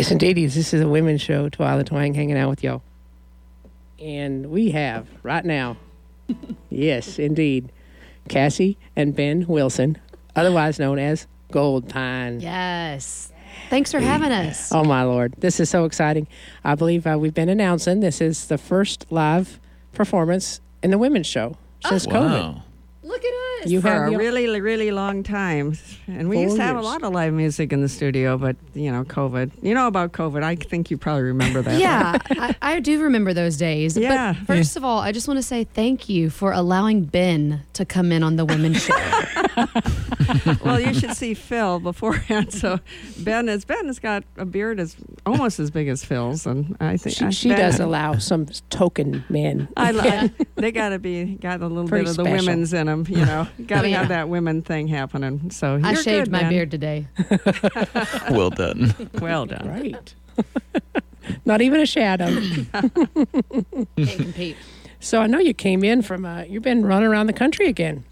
Yes, indeed. This is a women's show, Twyla Twang, hanging out with y'all. And we have right now, yes, indeed, Cassie and Ben Wilson, otherwise known as Goldpine. Yes. Thanks for having us. Oh, my Lord. This is so exciting. I believe uh, we've been announcing this is the first live performance in the women's show since COVID. Wow. Look at. You for have a really, really long time. And we Four used to have a lot of live music in the studio, but, you know, COVID. You know about COVID. I think you probably remember that. yeah, I, I do remember those days. Yeah. But first of all, I just want to say thank you for allowing Ben to come in on the women's show. well, you should see Phil beforehand. So Ben is Ben has got a beard as almost as big as Phil's, and I think She, I- she Ben- does allow some token men. I, li- they got to be got a little Pretty bit of the special. women's in them, you know. Got to yeah. have that women thing happening. So I you're shaved good, my Ben. beard today. Well done. Well done. Right. Not even a shadow. Can't compete. So I know you came in from, uh, you've been running around the country again.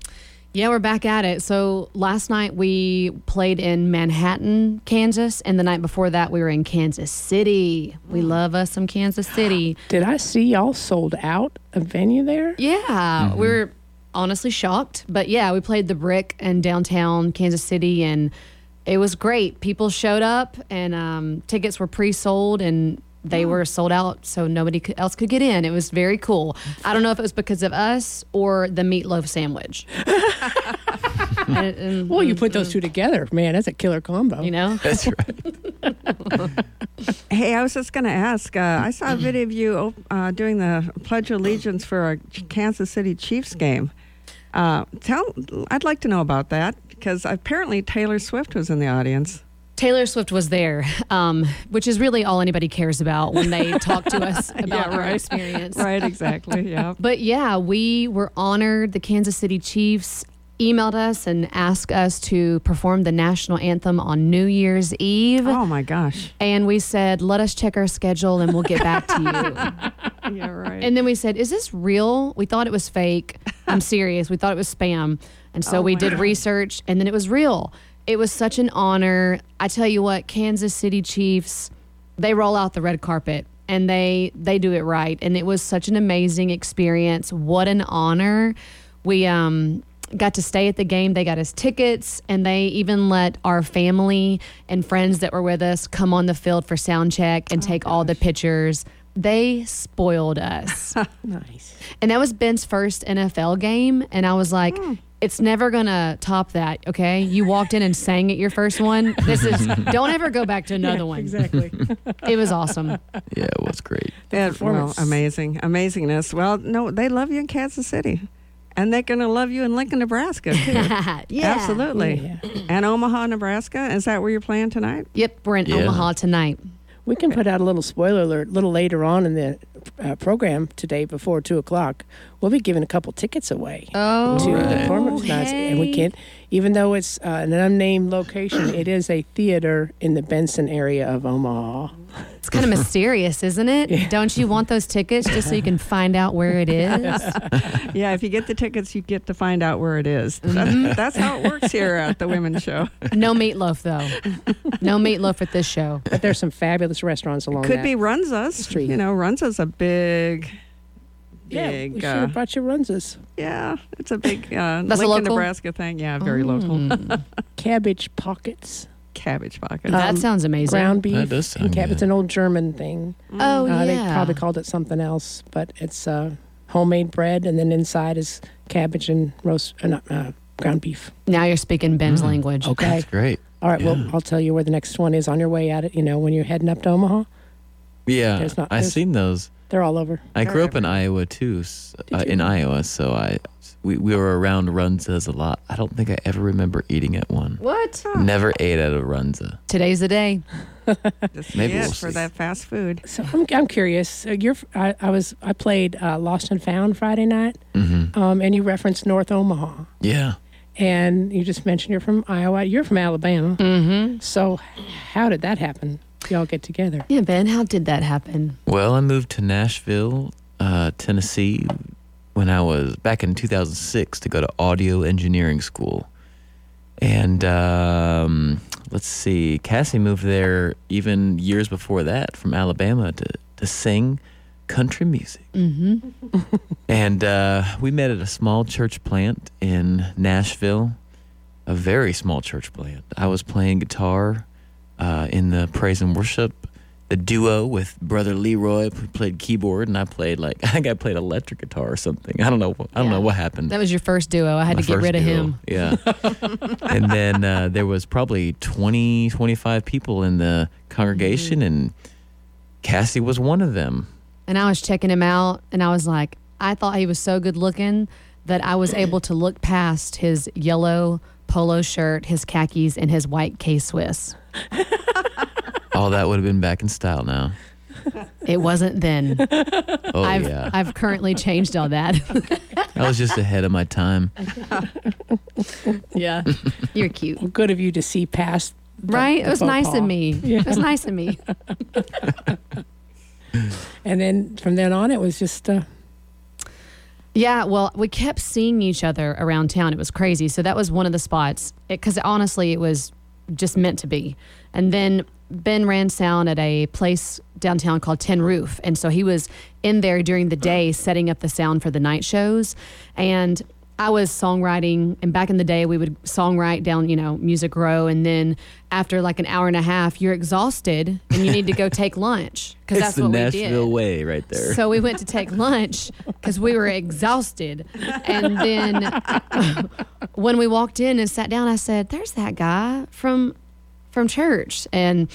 Yeah, we're back at it. So last night we played in Manhattan, Kansas, and the night before that we were in Kansas City. We love us some Kansas City. Did I see y'all sold out a venue there? Yeah, we were honestly shocked, but yeah, we played the Brick in downtown Kansas City, and it was great. People showed up, and um, tickets were pre-sold, and they were sold out, so nobody else could get in. It was very cool. I don't know if it was because of us or the meatloaf sandwich. And- and, Well, you put those two together, man. That's a killer combo. you know. That's right. Hey, I was just going to ask. Uh, I saw a video of you uh, doing the Pledge of Allegiance for a Kansas City Chiefs game. Uh, tell, I'd like to know about that because apparently Taylor Swift was in the audience. Taylor Swift was there, um, which is really all anybody cares about when they talk to us about our right. experience. Right, exactly. Yeah. But yeah, we were honored. The Kansas City Chiefs emailed us and asked us to perform the national anthem on New Year's Eve. Oh my gosh. And we said, let us check our schedule and we'll get back to you. Yeah, right. and then we said, is this real? We thought it was fake. I'm serious. We thought it was spam. And so Oh we did God. research and then it was real. It was such an honor. I tell you what, Kansas City Chiefs, they roll out the red carpet and they they do it right. And it was such an amazing experience. What an honor. We um got to stay at the game. They got us tickets and they even let our family and friends that were with us come on the field for sound check and oh, take all the pictures. They spoiled us. nice. And that was Ben's first NFL game. And I was like, hmm. it's never going to top that. Okay. You walked in and sang at your first one. This is, don't ever go back to another one. Exactly. It was awesome. Yeah, it was great. Yeah, well, amazing, amazingness. Well, no, they love you in Kansas City, and they're going to love you in Lincoln, Nebraska too. yeah. Absolutely. Yeah. And Omaha, Nebraska. Is that where you're playing tonight? Yep. We're in Yeah. Omaha tonight. We can put out a little spoiler alert a little later on in the uh, program today before two o'clock. We'll be giving a couple tickets away Oh, to the Right. performance nights, and we can't. Even though it's uh, an unnamed location, it is a theater in the Benson area of Omaha. It's kind of mysterious, isn't it? Don't you want those tickets just so you can find out where it is? Yeah, if you get the tickets, you get to find out where it is. That's, that's how it works here at the Women's Show. No meatloaf, though. No meatloaf at this show. But there's some fabulous restaurants along It Could that. be Runza's. street. You know, Runza's a big, yeah, big. we should uh, have brought you Runzas. yeah, it's a big uh, That's a Lincoln, local? Nebraska thing. Yeah, very local. Mm. Cabbage pockets, Cabbage pockets. That Um, sounds amazing. ground beef. That does and sound cab- good. It's an old German thing. oh, Uh, yeah. They probably called it something else, but it's uh, homemade bread, and then inside is cabbage and roast, uh, not, uh, ground beef. now you're speaking Ben's Mm. language. Okay. That's great. All right. Yeah. Well, I'll tell you where the next one is on your way at it. You know, when you're heading up to Omaha, Yeah, There's not- I there's- seen those. They're all over. I grew up in Iowa too, s- uh, in Iowa, so I we, we were around Runzas a lot. I don't think I ever remember eating at one. What? Never ate at a Runza. Today's the day. Just Maybe yes, we'll for see. that fast food. So I'm, I'm curious. So you're, I, I was, I played uh, Lost and Found Friday night, hmm um, and you referenced North Omaha, Yeah. and you just mentioned you're from Iowa. You're from Alabama. Mm-hmm. So how did that happen? Y'all get together? Yeah, Ben, how did that happen? Well, I moved to Nashville, uh, Tennessee, when I was back in 2006 to go to audio engineering school. And um, let's see, Cassie moved there even years before that from Alabama to, to sing country music. Mm-hmm. And uh, we met at a small church plant in Nashville, a very small church plant. I was playing guitar uh, in the praise and worship, the duo with brother Leroy played keyboard, and I played like I think I played electric guitar or something. I don't know. I don't Yeah. know what happened. That was your first duo. I had My to get rid of duo. him. Yeah. and then uh, there was probably 20, 25 people in the congregation, and Cassie was one of them. And I was checking him out, and I was like, I thought he was so good looking that I was able to look past his yellow polo shirt, his khakis, and his white K Swiss. All that would have been back in style now. It wasn't then. Oh, I've yeah. I've currently changed all that. I was just ahead of my time. yeah, you're cute, Good of you to see past. the- right? the It was nice pas. of me. It was nice of me. And then from then on, it was just. Uh, Yeah, well, we kept seeing each other around town. It was crazy. So that was one of the spots because honestly, it was just meant to be. And then Ben ran sound at a place downtown called Tin Roof. And so he was in there during the day setting up the sound for the night shows. And I was songwriting, and back in the day, we would songwrite down, you know, Music Row, and then after like an hour and a half, you're exhausted and you need to go take lunch because that's the what we Nashville did. way right there. So we went to take lunch because we were exhausted. And then when we walked in and sat down, I said, "There's that guy from from church." And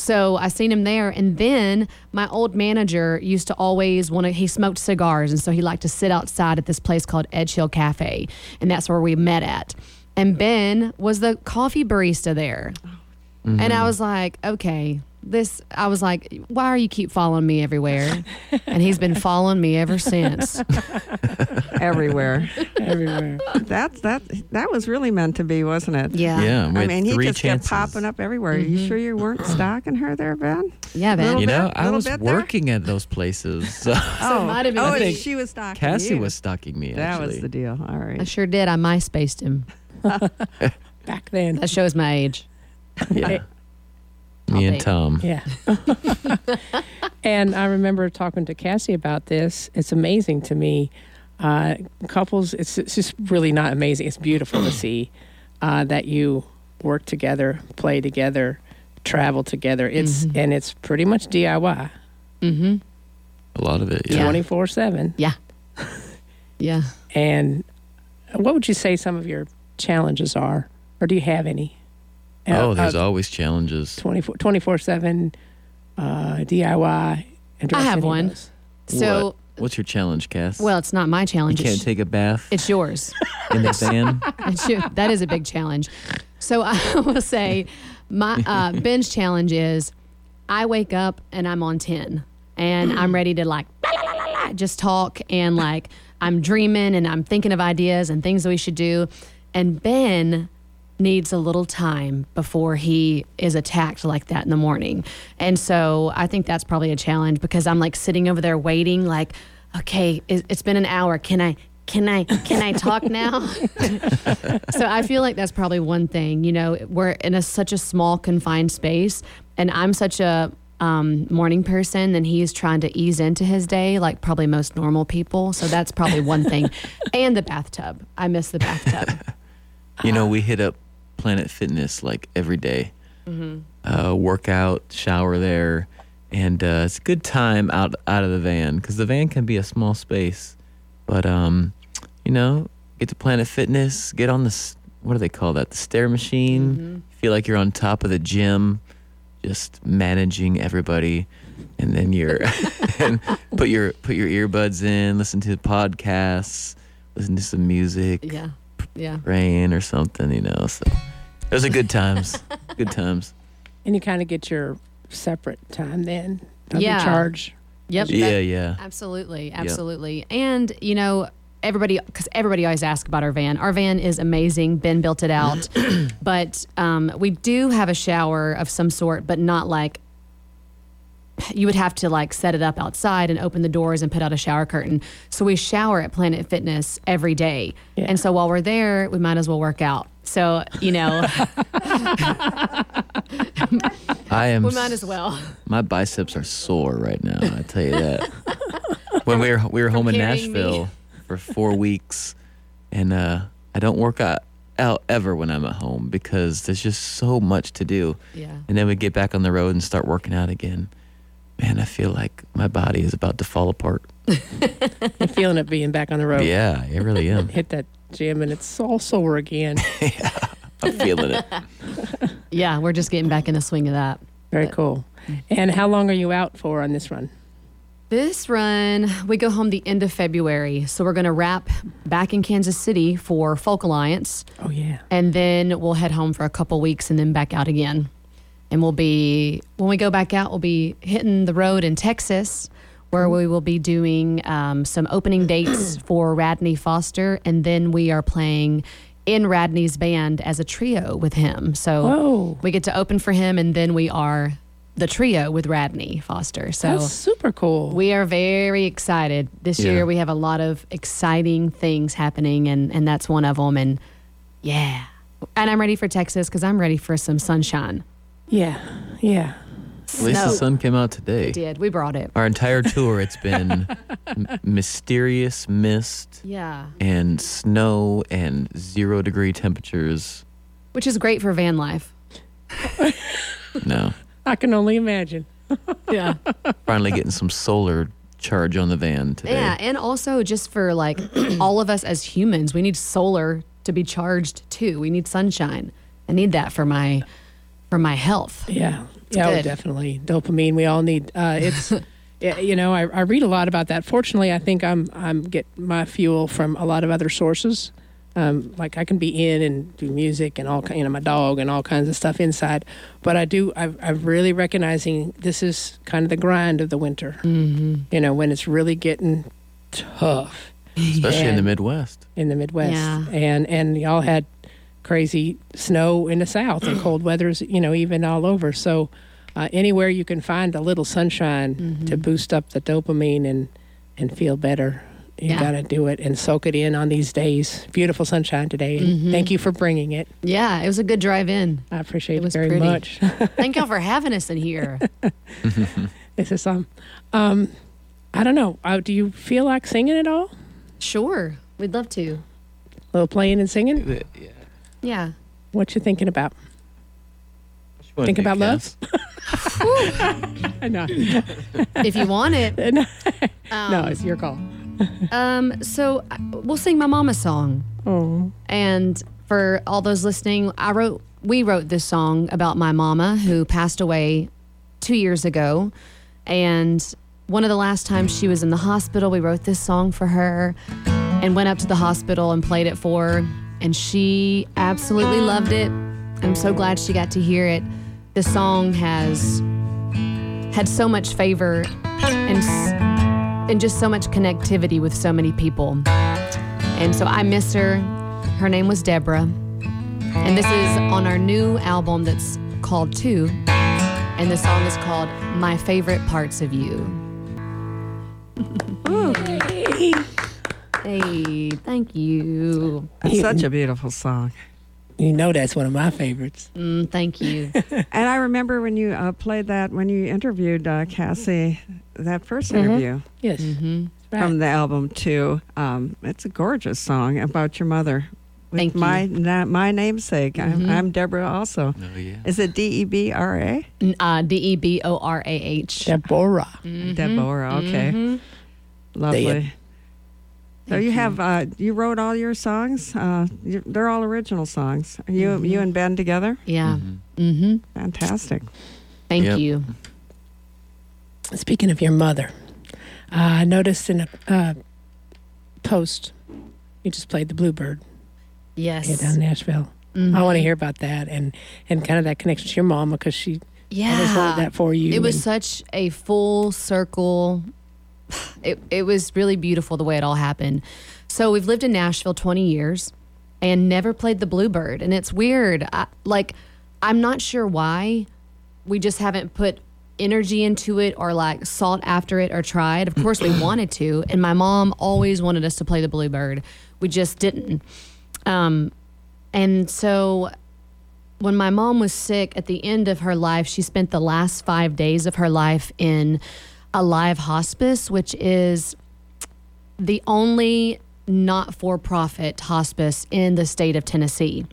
so I seen him there. And then my old manager used to always want to. He smoked cigars, and so he liked to sit outside at this place called Edge Hill Cafe, and that's where we met at. And Ben was the coffee barista there. Mm-hmm. And I was like, okay, this, I was like, why are you keep following me everywhere? and he's been following me ever since. everywhere. everywhere. That's that. That was really meant to be, wasn't it? Yeah. yeah, I mean, he just chances. kept popping up everywhere. Are you mm-hmm. sure you weren't stalking her there, Ben? Yeah, Ben. Little You know, bit? I was bit there? working at those places. So So it might have been oh, me. she was stalking Cassie you. was stalking me. That was the deal. All right. I sure did. I MySpaced him. Back then. That shows my age. yeah. I'll Me and date. Tom. Yeah. and I remember talking to Cassie about this. It's amazing to me. Uh, couples, it's, it's just really not amazing. It's beautiful to see uh, that you work together, play together, travel together. It's and it's pretty much DIY, Mm-hmm. A lot of it. Yeah. Yeah. twenty four seven. Yeah. Yeah. And what would you say some of your challenges are, or do you have any? Oh, Uh, there's uh, always challenges. 24 7 uh, DIY. address I have one. those. So, What? What's your challenge, Cass? well, it's not my challenge. you can't It's, take a bath it's yours. in the van. That is a big challenge. So I will say, my uh, binge challenge is I wake up and I'm on ten, and I'm ready to like la, la, la, la, la, just talk and like I'm dreaming and I'm thinking of ideas and things that we should do, and Ben needs a little time before he is attacked like that in the morning. And so I think that's probably a challenge because I'm like sitting over there waiting like okay, it- it's been an hour. Can I can I can I talk now? so I feel like that's probably one thing. You know, we're in a such a small confined space, and I'm such a um, morning person, and he's trying to ease into his day like probably most normal people. So that's probably one thing. and the bathtub. I miss the bathtub. You know, we hit up Planet Fitness like every day. Uh, workout, shower there, and uh, it's a good time out out of the van because the van can be a small space. But um, you know, get to Planet Fitness, get on the what do they call that? The stair machine. Feel like you're on top of the gym, just managing everybody, and then you're and put your put your earbuds in, listen to podcasts, listen to some music yeah, yeah. rain or something, you know. So those are good times. good times. And you kind of get your separate time then. of Yeah. Recharge. Yep. that- Yeah, yeah. Absolutely, absolutely. And you know, everybody because everybody always asks about our van. Our van is amazing. Ben built it out, but um, we do have a shower of some sort, but not like. You would have to like set it up outside and open the doors and put out a shower curtain. So we shower at Planet Fitness every day. Yeah. And so while we're there, we might as well work out. So, you know, I am. we might as well. My biceps are sore right now. I tell you that. when we were we were home in carrying me. Nashville for four weeks, and uh, I don't work out, out ever when I'm at home because there's just so much to do. Yeah. And then we get back on the road and start working out again. Man, I feel like my body is about to fall apart. I'm feeling it being back on the road. Yeah, I really am. Hit that gym and it's all sore again. I'm feeling it. Yeah, we're just getting back in the swing of that. Very cool. And how long are you out for on this run? This run, we go home the end of February. So we're going to wrap back in Kansas City for Folk Alliance. Oh yeah. And then we'll head home for a couple weeks and then back out again. And we'll be, when we go back out, we'll be hitting the road in Texas where we will be doing um, some opening dates for Radney Foster. And then we are playing in Radney's band as a trio with him. So Whoa. we get to open for him and then we are the trio with Radney Foster. So That's super cool. we are very excited. This Yeah. year we have a lot of exciting things happening, and, and that's one of them. And yeah. And I'm ready for Texas because I'm ready for some sunshine. Yeah. Yeah. At least the sun came out We today. did. We brought it. Our entire tour, it's been m- mysterious mist Yeah. and snow and zero degree temperatures. Which is great for van life. No, I can only imagine. Yeah. finally getting some solar charge on the van today. yeah. And also just for like all of us as humans, we need solar to be charged too. We need sunshine. I need that for my for my health. Yeah. yeah, oh, definitely. Dopamine we all need. Uh, it's yeah, you know, I, I read a lot about that. Fortunately, I think I'm I'm get my fuel from a lot of other sources. Um, like I can be in and do music and all you know my dog and all kinds of stuff inside, but I do I've, I'm really recognizing this is kind of the grind of the winter. Mm-hmm. You know when it's really getting tough Especially in the Midwest. in the Midwest, Yeah. and and y'all had crazy snow in the South and cold weather's you know even all over. So uh, anywhere you can find a little sunshine to boost up the dopamine and and feel better, you Yeah. got to do it and soak it in on these days. Beautiful sunshine today. and Thank you for bringing it. Yeah. It was a good drive in. I appreciate It it, was very pretty. much. Thank y'all for having us in here. this is some. Um, I don't know. Uh, do you feel like singing at all? Sure. We'd love to. A little playing and singing. Yeah. What you thinking about? Think about love? no, If you want it. no, Um, it's your call. Um, so uh, we'll sing my mama's song. Oh, And for all those listening, I wrote we wrote this song about my mama who passed away 2 years ago. And one of the last times she was in the hospital, we wrote this song for her and went up to the hospital and played it for her and she absolutely loved it. I'm so glad she got to hear it. The song has had so much favor and and just so much connectivity with so many people. And so I miss her. Her name was Deborah. And this is on our new album that's called Two. And the song is called My Favorite Parts of You. Hey, thank you. It's such a beautiful song. you know that's one of my favorites. Mm, thank you. And I remember when you uh, played that, when you interviewed uh, Cassie, that 1st interview Yes, hmm right. from the album too. Um, it's a gorgeous song about your mother. With Thank you. my na- my namesake. I'm, Mhm. I'm Deborah. Also, Oh yeah. is it D E B R A? N- Uh, D E B O R A H. Deborah. Mhm. Deborah. Okay, Mhm. lovely. Deb. So you you. have uh, you wrote all your songs. Uh, you, they're all original songs. You Mm-hmm. you and Ben together. Yeah. Mhm. Mm-hmm. Fantastic. Thank Yep. you. Speaking of your mother, uh, I noticed in a uh, post you just played the Bluebird Yes. here down in Nashville. Mhm. I want to hear about that and and kind of that connection to your mama because she always wanted that for you. It was and- such a full circle. It, it was really beautiful the way it all happened. So we've lived in Nashville 20 years and never played the Bluebird. And it's weird. I, like, I'm not sure why. We just haven't put energy into it or like sought after it or tried. Of course, we wanted to. And my mom always wanted us to play the Bluebird. We just didn't. Um, And so when my mom was sick at the end of her life, she spent the last five days of her life in Alive Hospice, which is the only not for profit hospice in the state of Tennessee.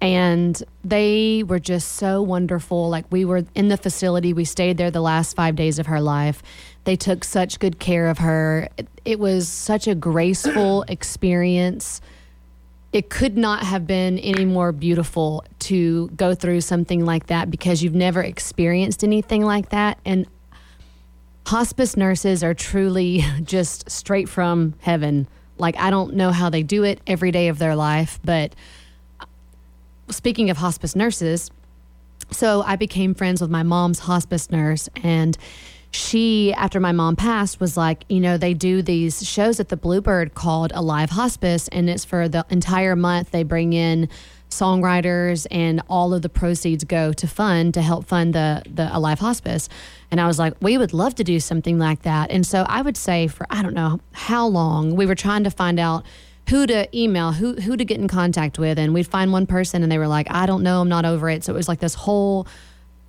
And they were just so wonderful. Like, we were in the facility, we stayed there the last five days of her life. They took such good care of her. It, it was such a graceful experience. It could not have been any more beautiful to go through something like that because you've never experienced anything like that. And hospice nurses are truly just straight from heaven. Like, I don't know how they do it every day of their life, but uh, speaking of hospice nurses, so I became friends with my mom's hospice nurse, and she, after my mom passed, was like, you know, they do these shows at the Bluebird called Alive Hospice, and it's for the entire month. They bring in songwriters, and all of the proceeds go to fund to help fund the the Alive Hospice. And I was like, we would love to do something like that. And so I would say for I don't know how long we were trying to find out who to email, who who to get in contact with, and we'd find one person, and they were like, I don't know, I'm not over it. So it was like this whole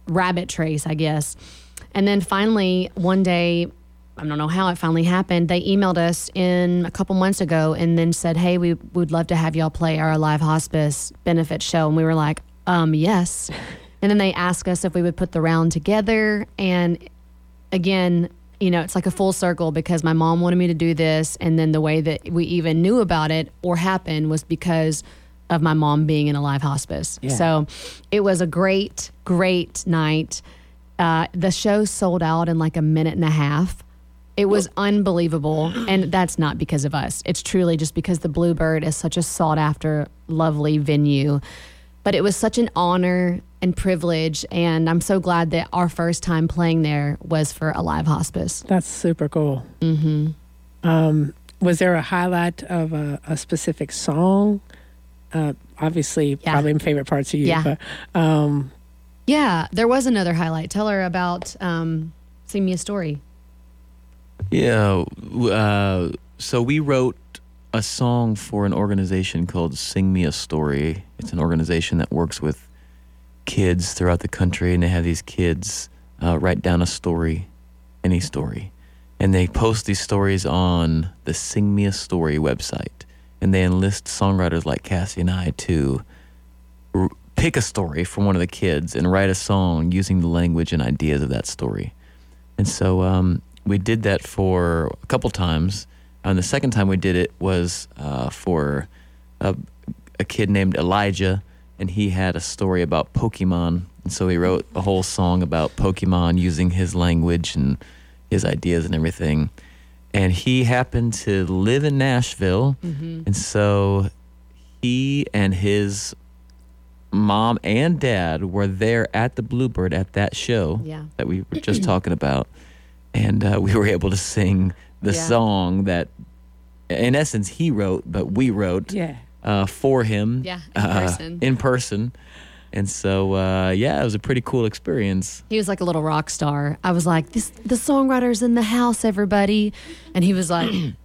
rabbit trace, I guess. And then finally, one day, I don't know how it finally happened. They emailed us in a couple months ago and then said, "Hey, we would love to have y'all play our live hospice benefit show." And we were like, "Um, yes." And then they asked us if we would put the round together. And again, you know, it's like a full circle because my mom wanted me to do this, and then the way that we even knew about it or happened was because of my mom being in Alive Hospice. Yeah. So it was a great, great night. Uh, the show sold out in like a minute and a half. It was unbelievable. And that's not because of us. It's truly just because the Bluebird is such a sought after, lovely venue. But it was such an honor and privilege. And I'm so glad that our first time playing there was for Alive Hospice. That's super cool. Mm-hmm. Um, was there a highlight of a, a specific song? Uh, obviously, Yeah. probably my favorite parts of you. Yeah. But um, Yeah, there was another highlight. Tell her about um, Sing Me a Story. Yeah. Uh, so we wrote a song for an organization called Sing Me a Story. It's an organization that works with kids throughout the country, and they have these kids uh, write down a story, any story, and they post these stories on the Sing Me a Story website, and they enlist songwriters like Cassie and I to r- pick a story from one of the kids and write a song using the language and ideas of that story. And so um, we did that for a couple times. And the second time we did it was uh, for a, a kid named Elijah, and he had a story about Pokemon. And so he wrote a whole song about Pokemon using his language and his ideas and everything. And he happened to live in Nashville. And so he and his mom and dad were there at the Bluebird at that show Yeah. that we were just talking about, and uh, we were able to sing the Yeah. song that, in essence, he wrote, but we wrote yeah. uh, for him. Yeah, in uh, person. In person, and so uh, yeah, it was a pretty cool experience. He was like a little rock star. I was like, "This the songwriter's in the house, everybody," and he was like,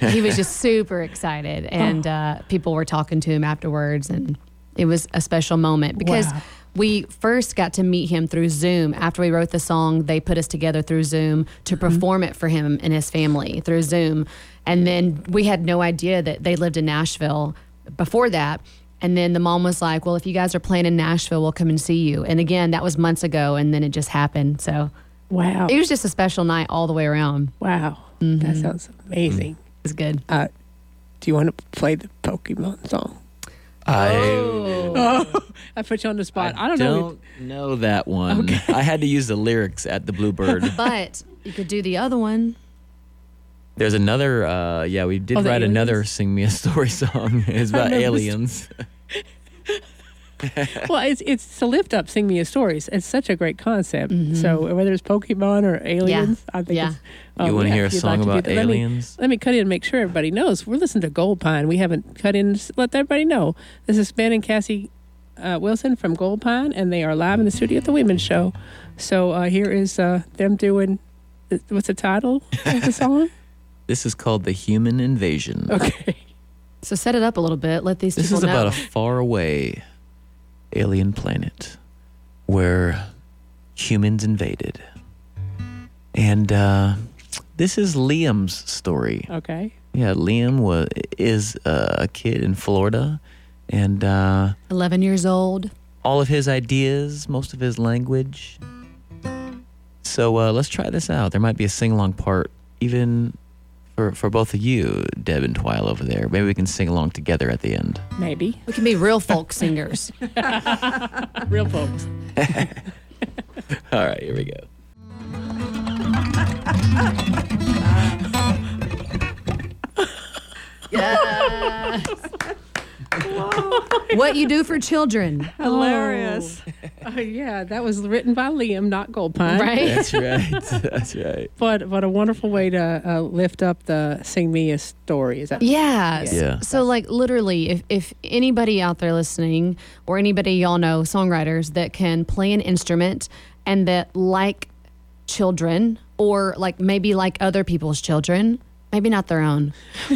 he was just super excited, and uh, people were talking to him afterwards, and it was a special moment because. Wow. We first got to meet him through Zoom. After we wrote the song, they put us together through Zoom to perform it for him and his family through Zoom. And then we had no idea that they lived in Nashville before that. And then the mom was like, Well, if you guys are playing in Nashville, we'll come and see you. And again, that was months ago. And then it just happened. So Wow. it was just a special night all the way around. wow. Mm-hmm. That sounds amazing. It was good. Uh, do you want to play the Pokemon song? I Oh, I put you on the spot. I, don't, know. don't know that one. I had to use the lyrics at the Bluebird. But you could do the other one. There's another. Uh, yeah, we did Oh, the write another "Sing Me a Story" song. It's about remember this. aliens. Well, it's it's to lift up "Sing Me a Stories." It's such a great concept. Mm-hmm. So whether it's Pokemon or aliens, I think. Yeah. It's, oh, You wanna hear a if you'd song like about that. Let me- aliens? Let me, cut in and make sure everybody knows. We're listening to Goldpine. We haven't cut in. Just let everybody know. This is Ben and Cassie uh, Wilson from Goldpine, and they are live in the studio at the Women's Show. So uh, here is uh, them doing. What's the title of the song? This is called "The Human Invasion." Okay. So set it up a little bit. Let these This people is know. about a faraway alien planet where humans invaded. And uh, this is Liam's story. Okay. Yeah, Liam was is uh, a kid in Florida, and uh, 11 years old. all of his ideas, most of his language. So uh, let's try this out. There might be a sing along part, even for for both of you, Deb and Twyla over there. Maybe we can sing along together at the end. Maybe. We can be real folk singers. Real folks. All right, here we go. Yes. What you do for children, Hilarious. Uh, yeah, that was written by Liam, not Goldpine. right? That's right. That's right. But but a wonderful way to uh, lift up the Sing Me a Story. Is that? Yeah. Yeah. So like literally if if anybody out there listening or anybody y'all know songwriters that can play an instrument and that like children or like maybe like other people's children, maybe not their own,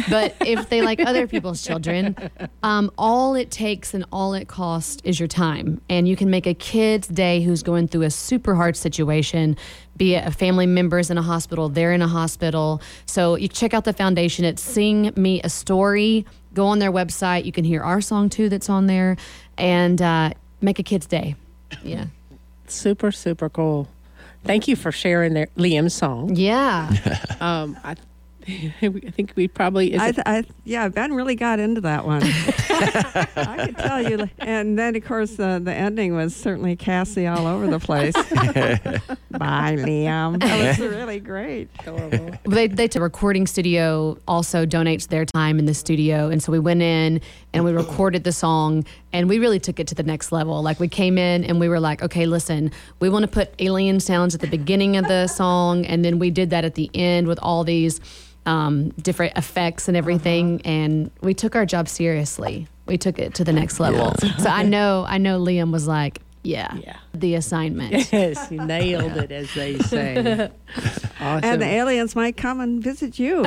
but if they like other people's children, um, all it takes and all it costs is your time. And you can make a kid's day who's going through a super hard situation, be it a family member's in a hospital, they're in a hospital. So you check out the foundation. It's Sing Me a Story. Go on their website. You can hear our song too that's on there and uh, make a kid's day. Yeah. Super super cool. Thank you for sharing their Liam's song. Yeah. Um, I, I think we probably is I, th- I, yeah, Ben really got into that one. I could tell you. And then, of course, the, the ending was certainly Cassie all over the place. Bye, Liam. That was really great. adorable. they they the recording studio also donates their time in the studio and so we went in and we recorded the song and we really took it to the next level like we came in and we were like okay listen we want to put alien sounds at the beginning of the song and then we did that at the end with all these um, different effects and everything and we took our job seriously we took it to the next level so i know i know liam was like yeah, Yeah. the assignment yes, you nailed it, as they say. Awesome. And the aliens might come and visit you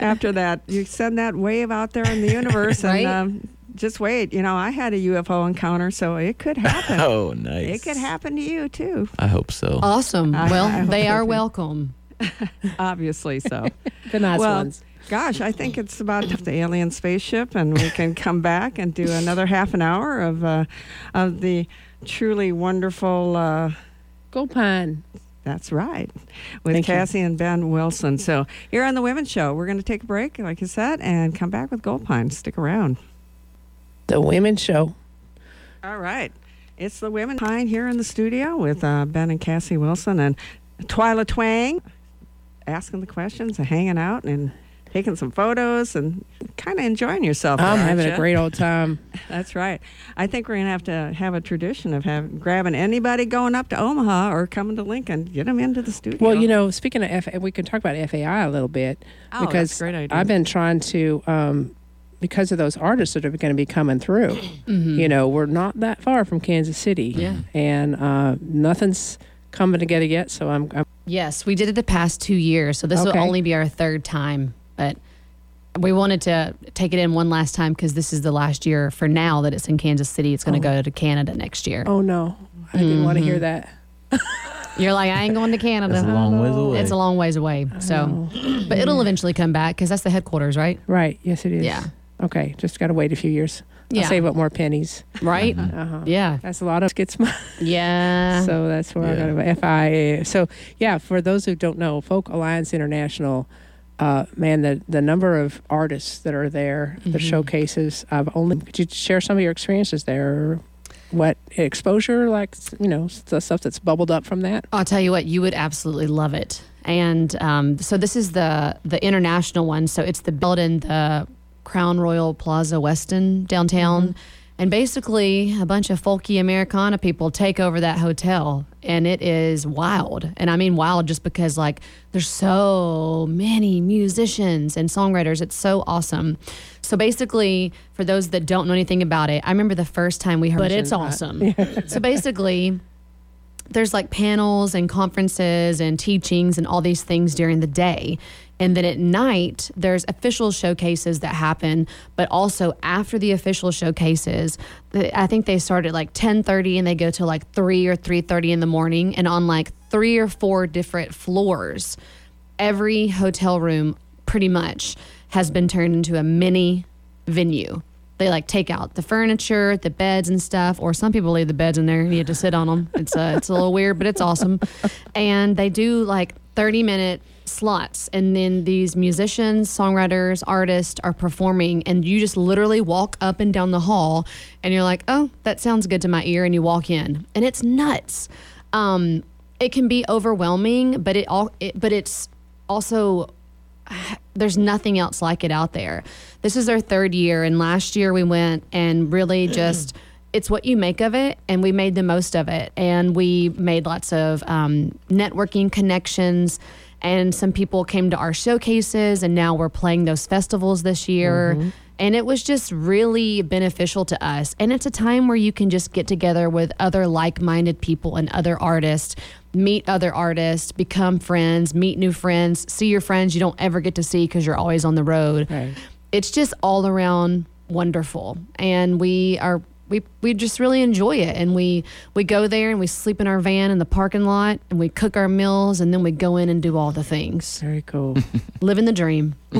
after that. You send that wave out there in the universe Right. and um, just wait. You know, I had a UFO encounter, so it could happen. Oh, nice. It could happen to you, too. I hope so. awesome I- well I they so, are too. welcome Obviously so. the nice well, ones. Gosh, I think it's about the alien spaceship, and we can come back and do another half an hour of uh, of the truly wonderful. Uh, Goldpine. that's right, with Thank you. Cassie and Ben Wilson. So here on the Women's Show, we're going to take a break, like I said, and come back with Goldpine. Stick around. The Women's Show. All right, it's the Women Pine here in the studio with uh, Ben and Cassie Wilson and Twyla Twang, asking the questions and hanging out and. Taking some photos and kind of enjoying yourself. I'm there, having ya? a great old time. That's right. I think we're going to have to have a tradition of having grabbing anybody going up to Omaha or coming to Lincoln, get them into the studio. Well, you know, speaking of F, we can talk about FAI a little bit Oh, that's because a great idea. I've been trying to, um, because of those artists that are going to be coming through. You know, we're not that far from Kansas City, Yeah. and uh, nothing's coming together yet. So I'm, I'm Yes, we did it the past two years, so this Okay. will only be our third time. But we wanted to take it in one last time because this is the last year for now that it's in Kansas City. It's going to oh. go to Canada next year. oh no, I didn't want to hear mm-hmm. that. You're like, I ain't going to Canada. That's a long ways oh. away. It's a long ways away. So, but it'll eventually come back because that's the headquarters, right? Right? Yes, it is. Yeah. Okay, just got to wait a few years. Yeah. I'll save up more pennies. Right? Uh-huh. Yeah. That's a lot of skits. Yeah. so that's where Yeah. I got to FIA. So yeah, for those who don't know, Folk Alliance International, uh, man, the the number of artists that are there, the showcases. I've only. Could you share some of your experiences there? What exposure, like you know, the stuff that's bubbled up from that? I'll tell you what, you would absolutely love it. And um, so this is the the international one. So it's the built in the Crown Royal Plaza Westin downtown. Mm-hmm. And basically, a bunch of folky Americana people take over that hotel, and it is wild. And I mean wild just because, like, there's so many musicians and songwriters. It's so awesome. So basically, for those that don't know anything about it, I remember the first time we heard, it. but it's awesome. so basically, there's like panels and conferences and teachings and all these things during the day. And then at night, there's official showcases that happen, but also after the official showcases, I think they start at like 10:30 and they go to like 3 or 3:30 in the morning and on like three or four different floors, every hotel room pretty much has been turned into a mini venue. They like take out the furniture, the beds and stuff, or some people leave the beds in there and you have to sit on them. It's uh, it's a little weird, but it's awesome. And they do like 30 minute slots and then these musicians songwriters artists are performing and you just literally walk up and down the hall and you're like oh that sounds good to my ear and you walk in and it's nuts um, it can be overwhelming but it all it, but it's also there's nothing else like it out there. This is our third year, and last year we went and really just. It's what you make of it, and we made the most of it. And we made lots of um, networking connections, and some people came to our showcases, and now we're playing those festivals this year. Mm-hmm. And it was just really beneficial to us. And it's a time where you can just get together with other like minded people and other artists, meet other artists, become friends, meet new friends, see your friends you don't ever get to see because you're always on the road. Right. It's just all around wonderful. And we are. We, we just really enjoy it and we we go there and we sleep in our van in the parking lot and we cook our meals and then we go in and do all the things Very cool. living the dream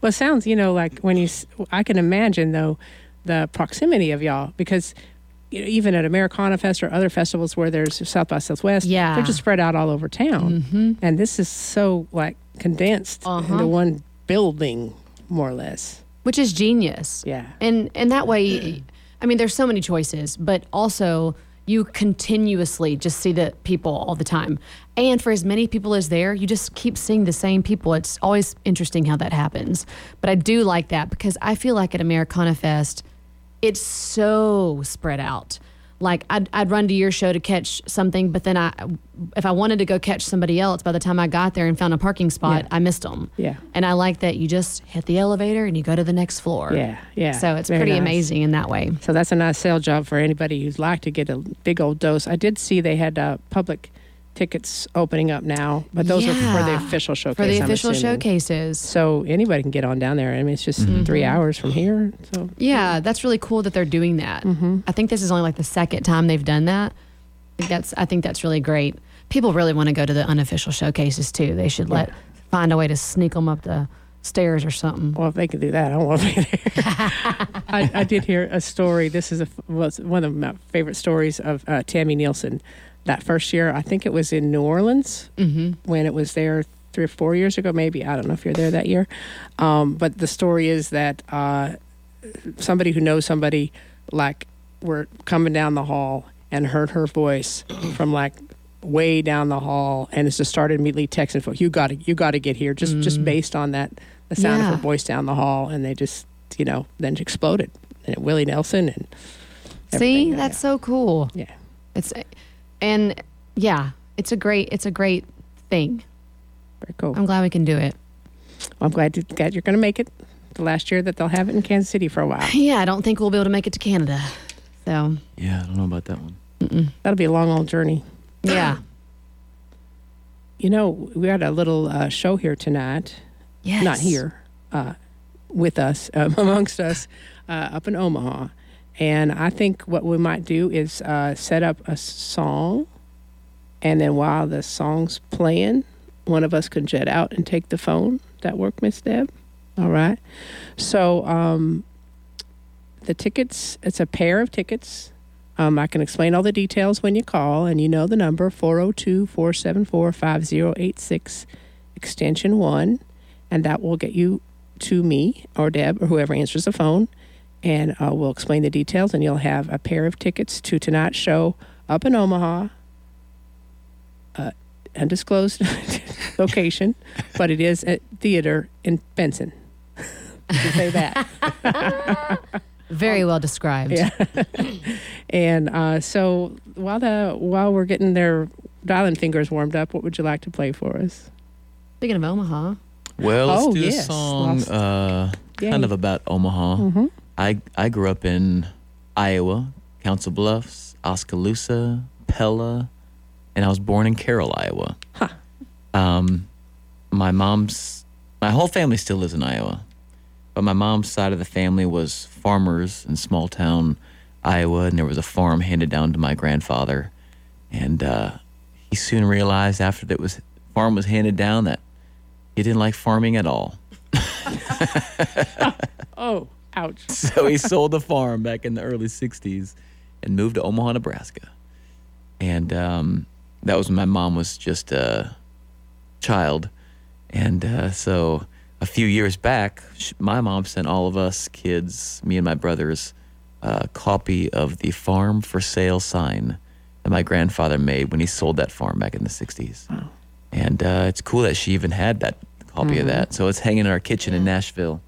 Well, it sounds, you know, like when you, i can imagine though, the proximity of y'all because you know, even at Americana Fest or other festivals where there's South by Southwest, Yeah. they're just spread out all over town. mm-hmm. And this is so like condensed Uh-huh. into one building, more or less. Which is genius. Yeah. and and that way i mean there's so many choices but also you continuously just see the people all the time. And for as many people as there you just keep seeing the same people. It's always interesting how that happens. But i do like that because i feel like at americana fest it's so spread out like I'd, I'd run to your show to catch something but then i if i wanted to go catch somebody else by the time i got there and found a parking spot Yeah. i missed them Yeah. and I like that you just hit the elevator and you go to the next floor. Yeah. Yeah. So it's Very pretty nice. amazing in that way. So that's a nice sale job for anybody who'd like to get a big old dose. I did see they had a public tickets opening up now, but those are for the official showcase. For the I'm official assuming. showcases. So anybody can get on down there. I mean, it's just three hours from here. So Yeah, that's really cool that they're doing that. Mm-hmm. I think this is only like the second time they've done that. I think that's I think that's really great. People really want to go to the unofficial showcases too. They should let find a way to sneak them up the stairs or something. Well, if they could do that, I don't want to be there. I, I did hear a story. This is a, was one of my favorite stories of uh, Tami Neilson. That first year, I think it was in New Orleans Mm-hmm. when it was there three or four years ago, maybe. I don't know if you're there that year. Um, but the story is that uh, somebody who knows somebody, like, were coming down the hall and heard her voice from like way down the hall and it's just started immediately texting for you got to you got to get here just just based on that the sound of her voice down the hall and they just you know then exploded and Willie Nelson and See, that's so cool. yeah It's and yeah, it's a great it's a great thing. very cool I'm glad we can do it. I'm glad, to, glad you're going to make it the last year that they'll have it in Kansas City for a while Yeah, I don't think we'll be able to make it to Canada. So Yeah, I don't know about that one. that'll be a long old journey yeah. you know we had a little uh, show here tonight Yes. not here, uh, with us, um, amongst us, uh, up in Omaha. And I think what we might do is uh, set up a song, and then while the song's playing, one of us can jet out and take the phone. That work, Miss Deb? All right. So um, the tickets, it's a pair of tickets. Um, I can explain all the details when you call, and you know the number 402 474 5086, extension 1 and that will get you to me or Deb or whoever answers the phone, and uh, we'll explain the details. And you'll have a pair of tickets to tonight's show up in Omaha, uh, undisclosed location, but it is at theater in Benson. say that. Very well described. Yeah. and uh, so while the while we're getting their dialing fingers warmed up, what would you like to play for us? Speaking of Omaha, Well, let's Oh, do yes, a song uh, kind of about Omaha. Mhm. I I grew up in Iowa, Council Bluffs, Oskaloosa, Pella, and I was born in Carroll, Iowa. Huh. Um, my mom's, my whole family still lives in Iowa, but my mom's side of the family was farmers in small town Iowa, and there was a farm handed down to my grandfather, and uh, he soon realized after that was farm was handed down that he didn't like farming at all. Oh, ouch. so he sold the farm back in the early 60s and moved to Omaha, Nebraska. And um, that was when my mom was just a child. And uh, so a few years back, sh- my mom sent all of us kids, me and my brothers, a copy of the farm for sale sign that my grandfather made when he sold that farm back in the 60s. Wow. And uh, it's cool that she even had that copy of that. So it's hanging in our kitchen in Nashville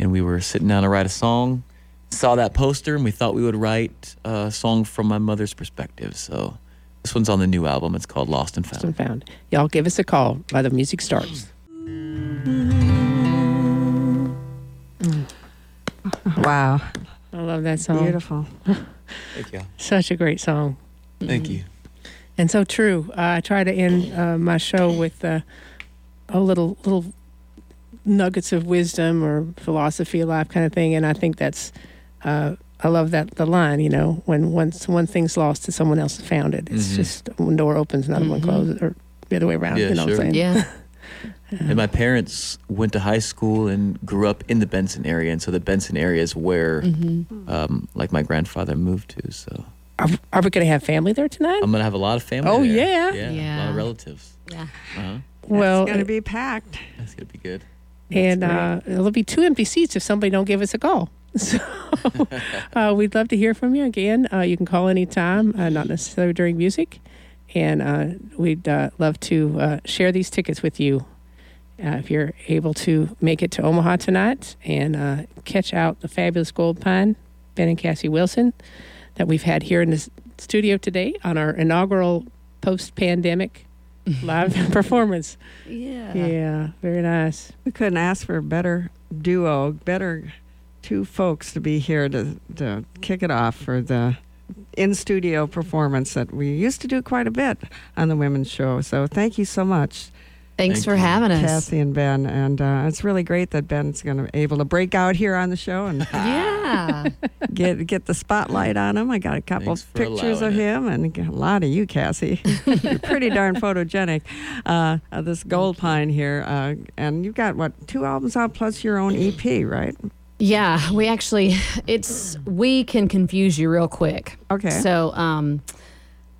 and we were sitting down to write a song. Saw that poster, and we thought we would write a song from my mother's perspective. So this one's on the new album. It's called Lost and Found. Lost and found. Y'all give us a call by the music starts. Wow, I love that song. beautiful. Thank you. Such a great song. Thank you. And so true. Uh, I try to end uh, my show with uh, a little little nuggets of wisdom or philosophy of life kind of thing. And I think that's uh, I love that the line. You know, when once one thing's lost, and someone else has found it. It's Mhm. just one door opens, another one Mhm. closes, or the other way around. Yeah, you know sure. what I'm saying? Yeah. And my parents went to high school and grew up in the Benson area, and so the Benson area is where, hmm um, like, my grandfather moved to. So Are, are we going to have family there tonight? I'm gonna have a lot of family. Oh, there. yeah? yeah, a lot of relatives. Yeah. Uh-huh. well, it's going to be packed. That's gonna be good. And uh, there'll be two empty seats if somebody don't give us a call. So uh, we'd love to hear from you again. Uh, you can call anytime, uh, not necessarily during music, and uh, we'd uh, love to uh, share these tickets with you uh, if you're able to make it to Omaha tonight and uh, catch out the fabulous Goldpine, Ben and Cassie Wilson, that we've had here in the studio today on our inaugural post-pandemic live performance. Yeah. Yeah, very nice. We couldn't ask for a better duo, better two folks to be here to, to kick it off for the in studio performance that we used to do quite a bit on the women's show. So thank you so much, Thanks Thank for you. having us. Cassie and Ben. And uh, it's really great that Ben's going to be able to break out here on the show and Yeah. get get the spotlight on him. I got a couple Thanks pictures of allowing him and a lot of you, Cassie. You're pretty darn photogenic. Uh, uh, this Goldpine here, uh, and you've got what two albums out plus your own EP, right? Yeah, we actually it's we can confuse you real quick. Okay. So, um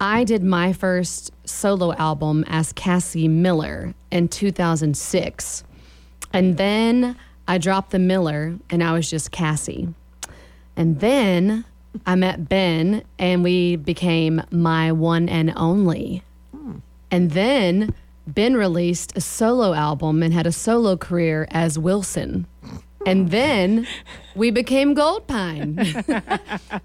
I did my first solo album as Cassie Miller in 2006. And then I dropped the Miller and I was just Cassie. And then I met Ben and we became my one and only. And then Ben released a solo album and had a solo career as Wilson. And then we became Goldpine.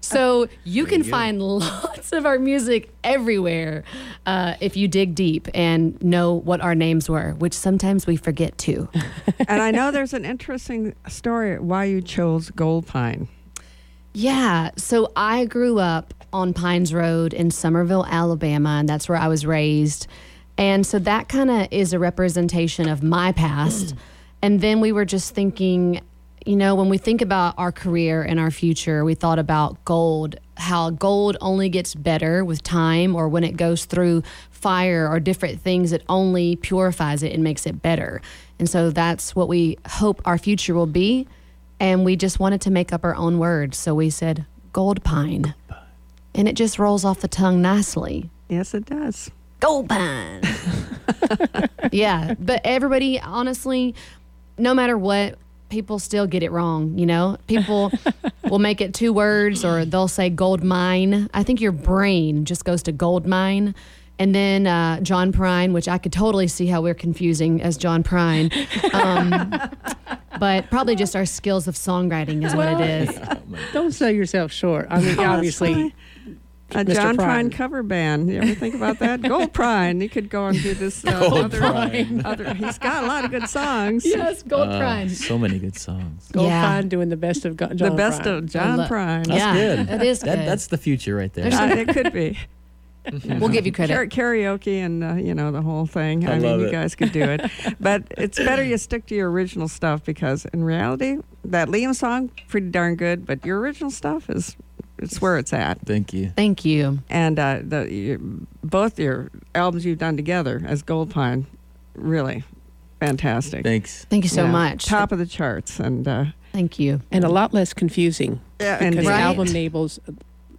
so you can find lots of our music everywhere uh, if you dig deep and know what our names were, which sometimes we forget too. and I know there's an interesting story why you chose Goldpine. Yeah. So I grew up on Pines Road in Somerville, Alabama, and that's where I was raised. And so that kind of is a representation of my past. and then we were just thinking, you know, when we think about our career and our future, we thought about gold, how gold only gets better with time or when it goes through fire or different things, it only purifies it and makes it better. And so that's what we hope our future will be and we just wanted to make up our own words. So we said Goldpine. And it just rolls off the tongue nicely. Yes, it does. Goldpine. yeah. But everybody, honestly, no matter what, people still get it wrong. You know, people will make it two words or they'll say gold mine. I think your brain just goes to gold mine. And then uh, John Prine, which I could totally see how we're confusing as John Prine. Um, but probably just our skills of songwriting is what it is. Don't sell yourself short. I mean, obviously, A Mr. John Prine. Prine cover band. You ever think about that? Gold Prine. You could go and do this. Uh, Gold other, Prine. other. He's got a lot of good songs. Yes, gold Uh, Prine. so many good songs. Gold Yeah. Pine doing the best of Go- John the best Prine. of John lo- Prine. That's Yeah, good. that is That, good. that's the future right there. There's Uh, it could be. We'll give you credit. Kara- karaoke and uh, you know the whole thing. I I, mean, love you it. guys could do it, but it's better you stick to your original stuff because in reality, that Liam song pretty darn good, but your original stuff is it's where it's at. Thank you. Thank you. And uh, the your, both your albums you've done together as Goldpine, really fantastic. Thanks. Thank you so Yeah, much. Top of the charts, and uh, Thank you. and a lot less confusing yeah, because and Right. album names,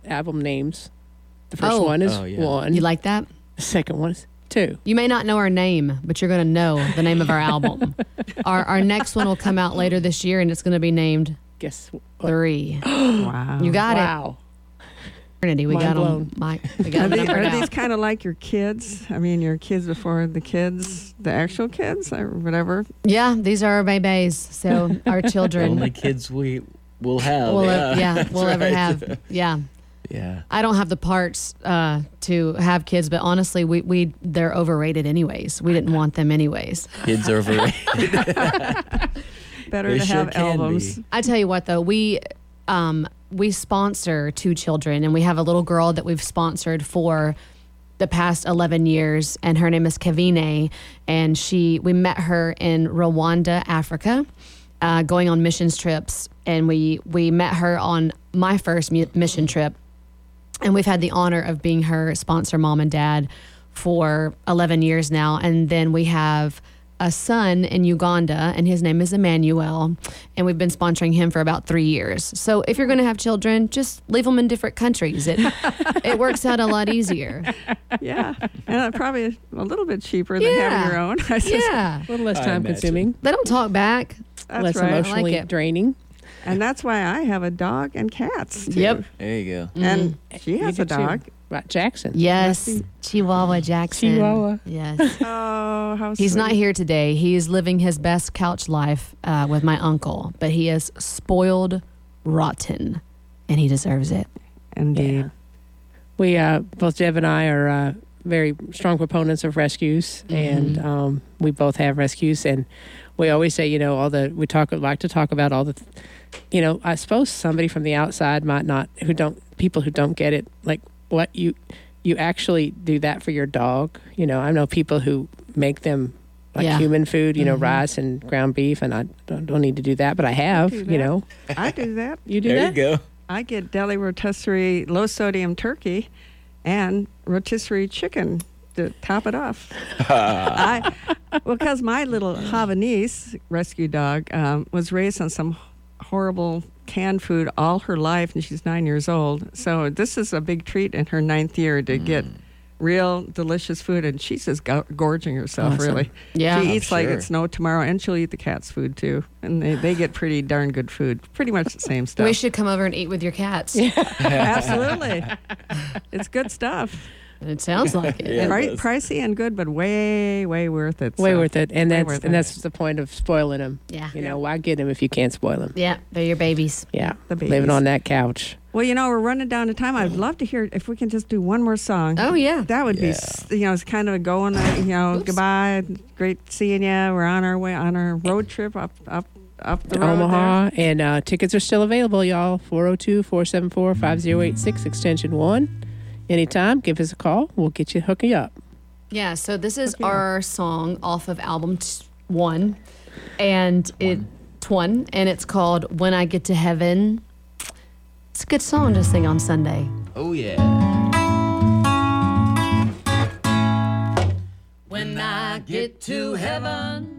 album names. The first Oh. one is Oh, yeah. one. You like that? the second one is two. You may not know our name, but you're going to know the name of our album. Our our next one will come out later this year, and it's going to be named Guess what? Three. wow, You got it. wow. Trinity, we Mind got them. blown. Mike, we got Are, them these, are these kind of like your kids? I mean, your kids before the kids, the actual kids, or whatever. Yeah, these are our babies. So our The children. only kids we will have. We'll, yeah, yeah, That's we'll ever right. have. Yeah. Yeah. I don't have the parts uh, to have kids, but honestly, we, we they're overrated anyways. We didn't want them anyways. Kids are overrated. Better They to sure have can albums. be. I tell you what, though, we um, we sponsor two children, and we have a little girl that we've sponsored for the past 11 years, and her name is Kavine, and she we met her in Rwanda, Africa, uh, going on missions trips, and we we met her on my first mu- mission trip, and we've had the honor of being her sponsor mom and dad for 11 years now and then we have a son in Uganda and his name is Emmanuel and we've been sponsoring him for about 3 years. So if you're going to have children, just leave them in different countries. It it works out a lot easier. Yeah, and uh, probably a little bit cheaper than Yeah. having your own. I sus- Yeah. A little less time consuming, They don't talk back. that's less right. emotionally it. draining. And that's why I have a dog and cats. Too. Yep. There you go. And she has a dog. Right, Jackson. Yes, Chihuahua Jackson. Chihuahua. Yes. Oh, how He's not here today. He is living his best couch life uh, with my uncle, but he is spoiled rotten, and he deserves it. Indeed. Yeah. We uh, both Jeff and I are uh, very strong proponents of rescues, and um, we both have rescues. And we always say, you know, all the we talk like to talk about all the, you know, I suppose somebody from the outside might not who don't people who don't get it like what you you actually do that for your dog. You know, I know people who make them like Yeah. human food, you know, Mhm. rice and ground beef, and I don't, don't need to do that, but I have, do you know, I do that. you do there that. you go. I get deli rotisserie low sodium turkey and rotisserie chicken to top it off. I, well, because my little Havanese rescue dog um, was raised on some horrible canned food all her life, and she's nine years old. So this is a big treat in her ninth year to get mm. real delicious food, and she's just go- gorging herself. Awesome. Really, Yeah. she I'm eats like sure. it's no tomorrow, and she'll eat the cat's food too. And they, they get pretty darn good food, pretty much the same stuff. We should come over and eat with your cats. Yeah, Absolutely. it's good stuff. It sounds like it. Yeah. Pri- it pricey and good, but way, way worth it. Way so. worth it, and way that's and it. that's the point of spoiling them. Yeah. You know, why get them if you can't spoil them? Yeah, they're your babies. Yeah, The babies. living babies. on that couch. Well, you know, we're running down to time. I'd love to hear if we can just do one more song. Oh, yeah. That would be, Yeah. s- you know, it's kind of a going, uh, you know, Oops. goodbye. Great seeing you. We're on our way, on our road trip up, up, up the to road. Omaha, and uh, tickets are still available, y'all. 402 474 5086, extension 1. Anytime, give us a call. We'll get you hooking up. Yeah, so this is Okay. our song off of album t- one, and it one, and it's called "When I Get to Heaven." It's a good song to sing on Sunday. Oh yeah. When I get to heaven,